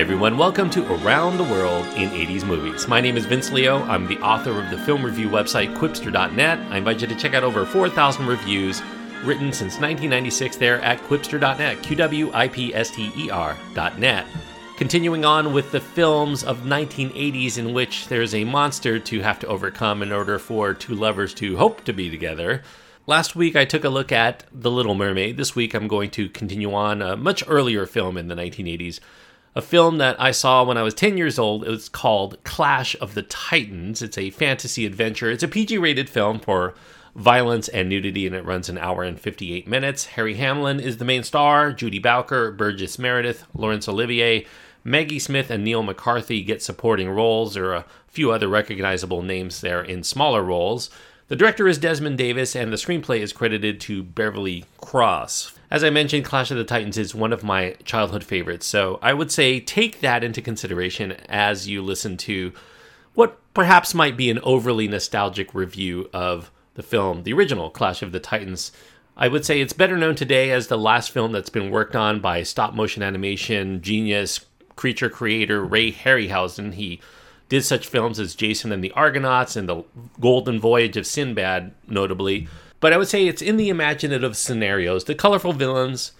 Everyone. Welcome to Around the World in 80s Movies. My name is Vince Leo. I'm the author of the film review website Qwipster.net. I invite you to check out over 4,000 reviews written since 1996 there at Qwipster.net, Q W I P S T E R.net. Continuing on with the films of 1980s in which there's a monster to have to overcome in order for two lovers to hope to be together. Last week I took a look at The Little Mermaid. This week I'm going to continue on a much earlier film in the 1980s. A film that I saw when I was 10 years old. It was called Clash of the Titans. It's a fantasy adventure. It's a PG rated film for violence and nudity, and it runs an hour and 58 minutes. Harry Hamlin is the main star. Judy Bowker, Burgess Meredith, Laurence Olivier, Maggie Smith, and Neil McCarthy get supporting roles. There are a few other recognizable names there in smaller roles. The director is Desmond Davis, and the screenplay is credited to Beverly Cross. As I mentioned, Clash of the Titans is one of my childhood favorites, so I would say take that into consideration as you listen to what perhaps might be an overly nostalgic review of the film, the original Clash of the Titans. I would say it's better known today as the last film that's been worked on by stop motion animation genius, creature creator Ray Harryhausen. He did such films as Jason and the Argonauts and the Golden Voyage of Sinbad, notably. But I would say it's in the imaginative scenarios, the colorful villains,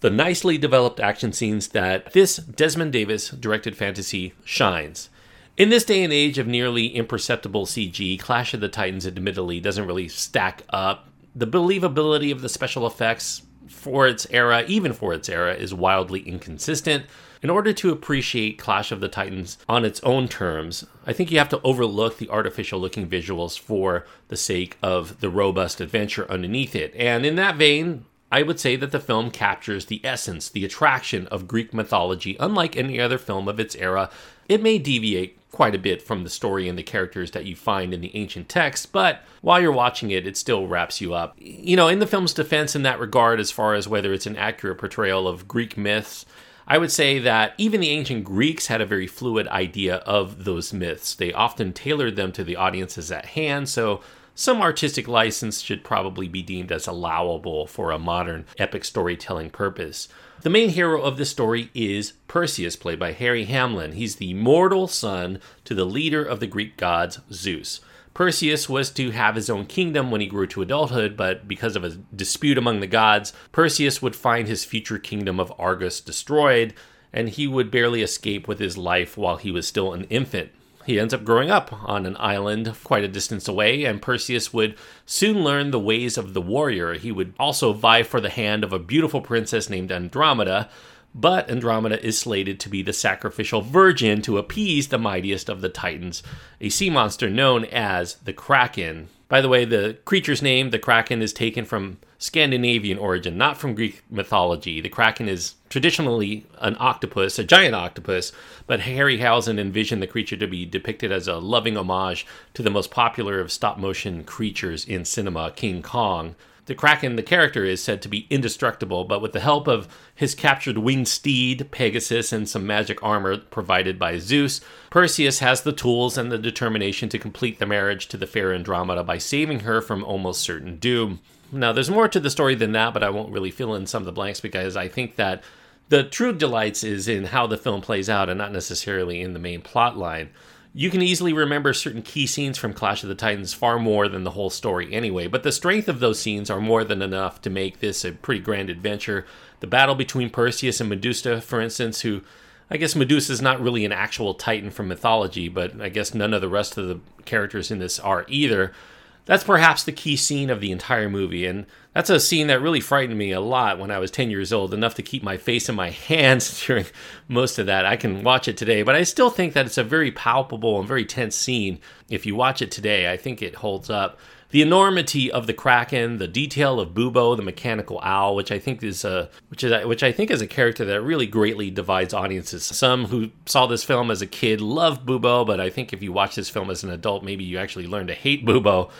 the nicely developed action scenes that this Desmond Davis directed fantasy shines. In this day and age of nearly imperceptible CG, Clash of the Titans admittedly doesn't really stack up. The believability of the special effects for its era, even for its era, is wildly inconsistent. In order to appreciate Clash of the Titans on its own terms, I think you have to overlook the artificial looking visuals for the sake of the robust adventure underneath it. And in that vein, I would say that the film captures the essence, the attraction of Greek mythology, unlike any other film of its era. It may deviate quite a bit from the story and the characters that you find in the ancient texts, but while you're watching it, it still wraps you up. You know, in the film's defense in that regard, as far as whether it's an accurate portrayal of Greek myths, I would say that even the ancient Greeks had a very fluid idea of those myths. They often tailored them to the audiences at hand, so some artistic license should probably be deemed as allowable for a modern epic storytelling purpose. The main hero of the story is Perseus, played by Harry Hamlin. He's the mortal son to the leader of the Greek gods, Zeus. Perseus was to have his own kingdom when he grew to adulthood, but because of a dispute among the gods, Perseus would find his future kingdom of Argos destroyed, and he would barely escape with his life while he was still an infant. He ends up growing up on an island quite a distance away, and Perseus would soon learn the ways of the warrior. He would also vie for the hand of a beautiful princess named Andromeda, but Andromeda is slated to be the sacrificial virgin to appease the mightiest of the Titans, a sea monster known as the Kraken. By the way, the creature's name, the Kraken, is taken from Scandinavian origin, not from Greek mythology. The Kraken is traditionally an octopus, a giant octopus, but Harryhausen envisioned the creature to be depicted as a loving homage to the most popular of stop motion creatures in cinema, King Kong. The Kraken, the character, is said to be indestructible, but with the help of his captured winged steed, Pegasus, and some magic armor provided by Zeus, Perseus has the tools and the determination to complete the marriage to the fair Andromeda by saving her from almost certain doom. Now, there's more to the story than that, but I won't really fill in some of the blanks because I think that the true delights is in how the film plays out and not necessarily in the main plot line. You can easily remember certain key scenes from Clash of the Titans far more than the whole story anyway, but the strength of those scenes are more than enough to make this a pretty grand adventure. The battle between Perseus and Medusa, for instance, who I guess Medusa is not really an actual Titan from mythology, but I guess none of the rest of the characters in this are either. That's perhaps the key scene of the entire movie, and that's a scene that really frightened me a lot when I was 10 years old, enough to keep my face in my hands during most of that. I can watch it today, but I still think that it's a very palpable and very tense scene. If you watch it today, I think it holds up. The enormity of the Kraken, the detail of Bubo, the mechanical owl, which I think is a which is which I think is a character that really greatly divides audiences. Some who saw this film as a kid love Bubo, but I think if you watch this film as an adult, maybe you actually learn to hate Bubo.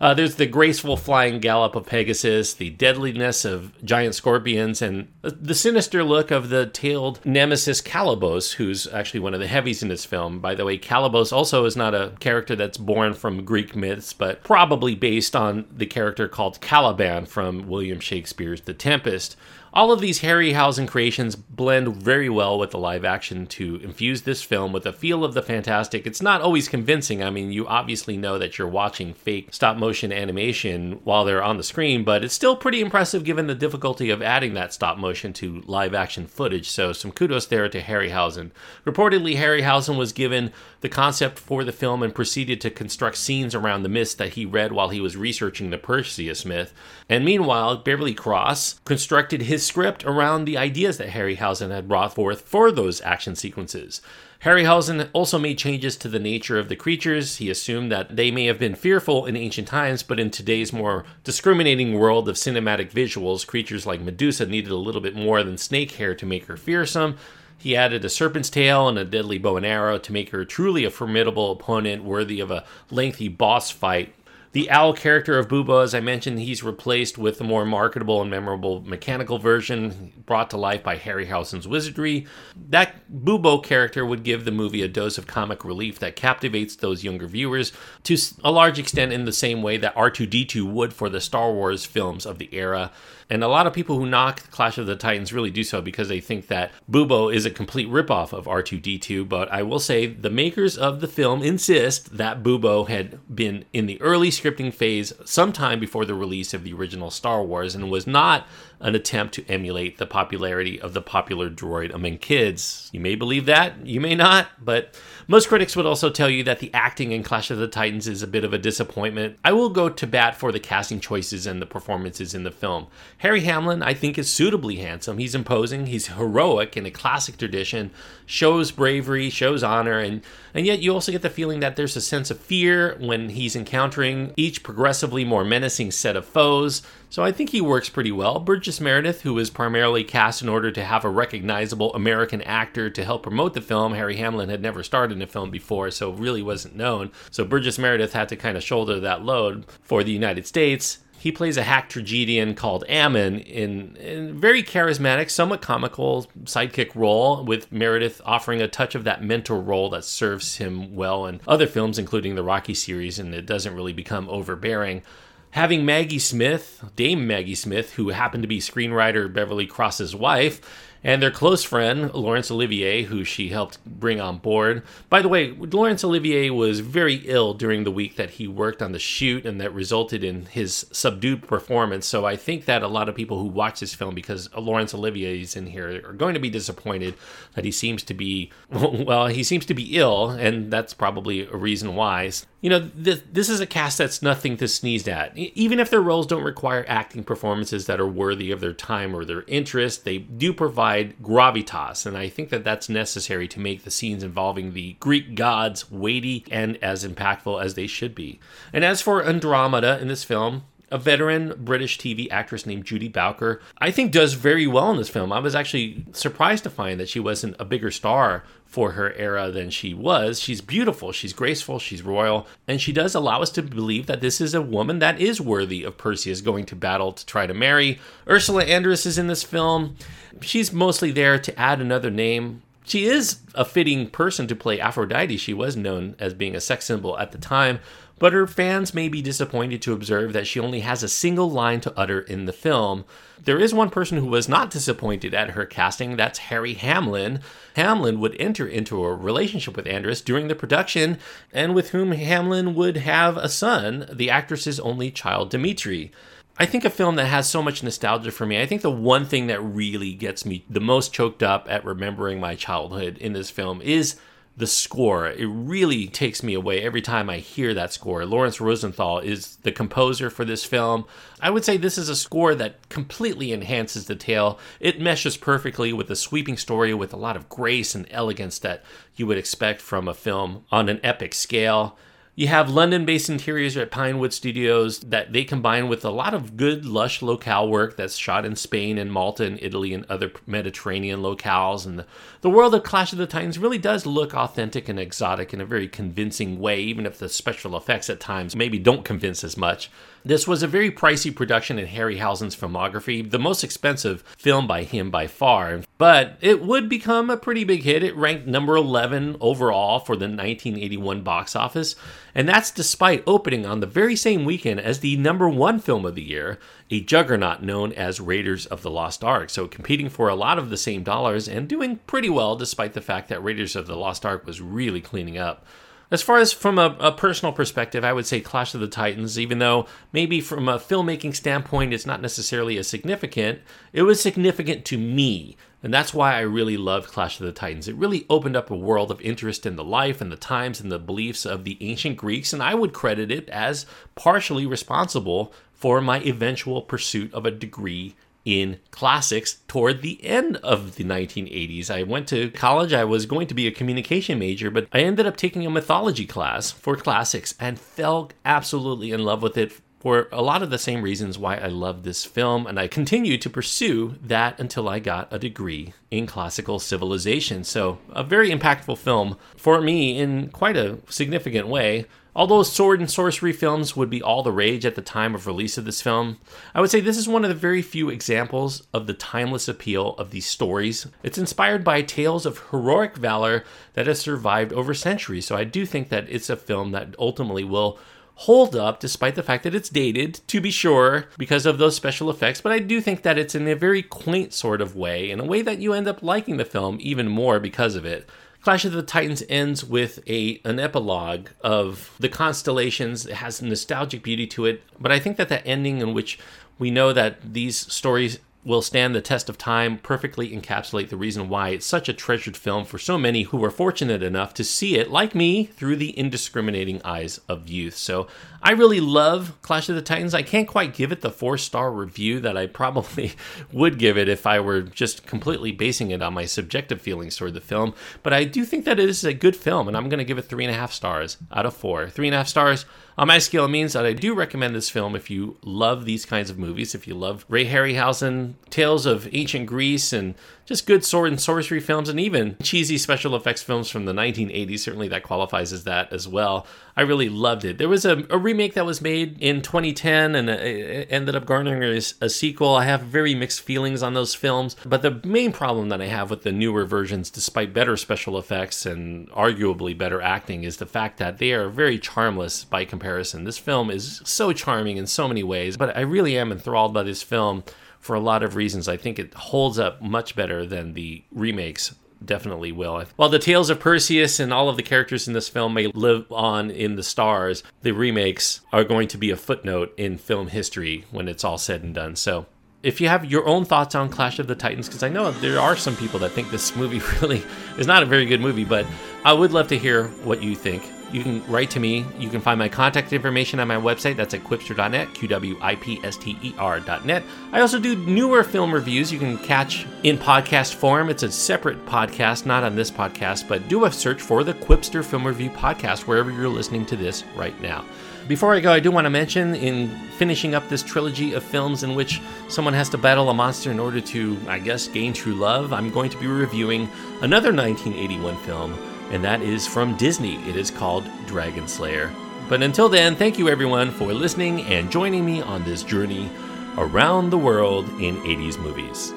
Uh, there's the graceful flying gallop of Pegasus, the deadliness of giant scorpions, and the sinister look of the tailed nemesis Calibos, who's actually one of the heavies in this film. By the way, Calibos also is not a character that's born from Greek myths, but probably based on the character called Caliban from William Shakespeare's The Tempest. All of these Harryhausen creations blend very well with the live action to infuse this film with a feel of the fantastic. It's not always convincing. I mean, you obviously know that you're watching fake stop motion animation while they're on the screen, but it's still pretty impressive given the difficulty of adding that stop motion to live action footage. So, some kudos there to Harryhausen. Reportedly, Harryhausen was given the concept for the film and proceeded to construct scenes around the mist that he read while he was researching the Perseus myth. And meanwhile, Beverly Cross constructed his script around the ideas that Harryhausen had brought forth for those action sequences. Harryhausen also made changes to the nature of the creatures. He assumed that they may have been fearful in ancient times, but in today's more discriminating world of cinematic visuals, creatures like Medusa needed a little bit more than snake hair to make her fearsome. He added a serpent's tail and a deadly bow and arrow to make her truly a formidable opponent worthy of a lengthy boss fight the owl character of Bubo, as I mentioned, he's replaced with a more marketable and memorable mechanical version brought to life by Harryhausen's wizardry. That Bubo character would give the movie a dose of comic relief that captivates those younger viewers to a large extent in the same way that R2D2 would for the Star Wars films of the era. And a lot of people who knock Clash of the Titans really do so because they think that Bubo is a complete ripoff of R2D2. But I will say the makers of the film insist that Bubo had been in the early scripting phase sometime before the release of the original Star Wars and was not an attempt to emulate the popularity of the popular droid among kids. You may believe that, you may not, but most critics would also tell you that the acting in Clash of the Titans is a bit of a disappointment. I will go to bat for the casting choices and the performances in the film. Harry Hamlin, I think, is suitably handsome. He's imposing, he's heroic in a classic tradition, shows bravery, shows honor, and, and yet you also get the feeling that there's a sense of fear when he's encountering each progressively more menacing set of foes. So I think he works pretty well. Burgess Meredith, who was primarily cast in order to have a recognizable American actor to help promote the film, Harry Hamlin had never starred in a film before, so really wasn't known. So Burgess Meredith had to kind of shoulder that load for the United States. He plays a hack tragedian called Ammon in, a very charismatic, somewhat comical sidekick role, with Meredith offering a touch of that mentor role that serves him well in other films, including the Rocky series, and it doesn't really become overbearing. Having Maggie Smith, Dame Maggie Smith, who happened to be screenwriter Beverly Cross's wife, and their close friend, Laurence Olivier, who she helped bring on board. By the way, Laurence Olivier was very ill during the week that he worked on the shoot, and that resulted in his subdued performance. So I think that a lot of people who watch this film, because Laurence Olivier is in here, are going to be disappointed that he seems to be, well, he seems to be ill, and that's probably a reason why you know, th- this is a cast that's nothing to sneeze at. Even if their roles don't require acting performances that are worthy of their time or their interest, they do provide gravitas, and I think that that's necessary to make the scenes involving the Greek gods weighty and as impactful as they should be. And as for Andromeda in this film, a veteran British TV actress named Judy Bowker, I think does very well in this film. I was actually surprised to find that she wasn't a bigger star for her era than she was. She's beautiful, she's graceful, she's royal, and she does allow us to believe that this is a woman that is worthy of Perseus going to battle to try to marry. Ursula Andress is in this film. She's mostly there to add another name she is a fitting person to play Aphrodite. She was known as being a sex symbol at the time, but her fans may be disappointed to observe that she only has a single line to utter in the film. There is one person who was not disappointed at her casting, that's Harry Hamlin. Hamlin would enter into a relationship with Andress during the production, and with whom Hamlin would have a son, the actress's only child, Dimitri. I think a film that has so much nostalgia for me, I think the one thing that really gets me the most choked up at remembering my childhood in this film is the score. It really takes me away every time I hear that score. Laurence Rosenthal is the composer for this film. I would say this is a score that completely enhances the tale. It meshes perfectly with the sweeping story with a lot of grace and elegance that you would expect from a film on an epic scale. You have London based interiors at Pinewood Studios that they combine with a lot of good, lush locale work that's shot in Spain and Malta and Italy and other Mediterranean locales. And the, the world of Clash of the Titans really does look authentic and exotic in a very convincing way, even if the special effects at times maybe don't convince as much. This was a very pricey production in Harryhausen's filmography, the most expensive film by him by far. But it would become a pretty big hit. It ranked number 11 overall for the 1981 box office, and that's despite opening on the very same weekend as the number one film of the year, a juggernaut known as Raiders of the Lost Ark. So competing for a lot of the same dollars and doing pretty well despite the fact that Raiders of the Lost Ark was really cleaning up. As far as from a, a, personal perspective, I would say Clash of the Titans, even though maybe from a filmmaking standpoint it's not necessarily as significant, it was significant to me. And that's why I really loved Clash of the Titans. It really opened up a world of interest in the life and the times and the beliefs of the ancient Greeks, and I would credit it as partially responsible for my eventual pursuit of a degree in classics toward the end of the 1980s. I went to college, I was going to be a communication major, but I ended up taking a mythology class for classics and fell absolutely in love with it for a lot of the same reasons why I love this film, and I continued to pursue that until I got a degree in classical civilization. So, a very impactful film for me in quite a significant way. Although sword and sorcery films would be all the rage at the time of release of this film, I would say this is one of the very few examples of the timeless appeal of these stories. It's inspired by tales of heroic valor that has survived over centuries, so I do think that it's a film that ultimately will hold up despite the fact that it's dated, to be sure, because of those special effects. But I do think that it's in a very quaint sort of way, in a way that you end up liking the film even more because of it. Clash of the Titans ends with a an epilogue of the constellations. It has nostalgic beauty to it, but I think that that ending in which we know that these stories will stand the test of time perfectly encapsulate the reason why it's such a treasured film for so many who were fortunate enough to see it, like me, through the indiscriminating eyes of youth. So I really love Clash of the Titans. I can't quite give it the four star review that I probably would give it if I were just completely basing it on my subjective feelings toward the film, but I do think that it is a good film, and I'm going to give it three and a half stars out of four. Three and a half stars on my scale it means that I do recommend this film if you love these kinds of movies, if you love Ray Harryhausen, tales of ancient Greece, and just good sword and sorcery films, and even cheesy special effects films from the 1980s. Certainly that qualifies as that as well. I really loved it. There was a, a remake that was made in 2010 and it ended up garnering a, a sequel. I have very mixed feelings on those films, but the main problem that I have with the newer versions, despite better special effects and arguably better acting, is the fact that they are very charmless by comparison. This film is so charming in so many ways, but I really am enthralled by this film for a lot of reasons. I think it holds up much better than the remakes definitely will. While the tales of Perseus and all of the characters in this film may live on in the stars, the remakes are going to be a footnote in film history when it's all said and done. So, if you have your own thoughts on Clash of the Titans, because I know there are some people that think this movie really is not a very good movie, but I would love to hear what you think you can write to me. You can find my contact information on my website. That's at qwipster.net, Q W I P S T E R.net. I also do newer film reviews you can catch in podcast form. It's a separate podcast, not on this podcast, but do a search for the Qwipster Film Review Podcast wherever you're listening to this right now. Before I go, I do want to mention in finishing up this trilogy of films in which someone has to battle a monster in order to, I guess, gain true love, I'm going to be reviewing another 1981 film and that is from Disney. It is called Dragonslayer. But until then, thank you everyone for listening and joining me on this journey around the world in 80s movies.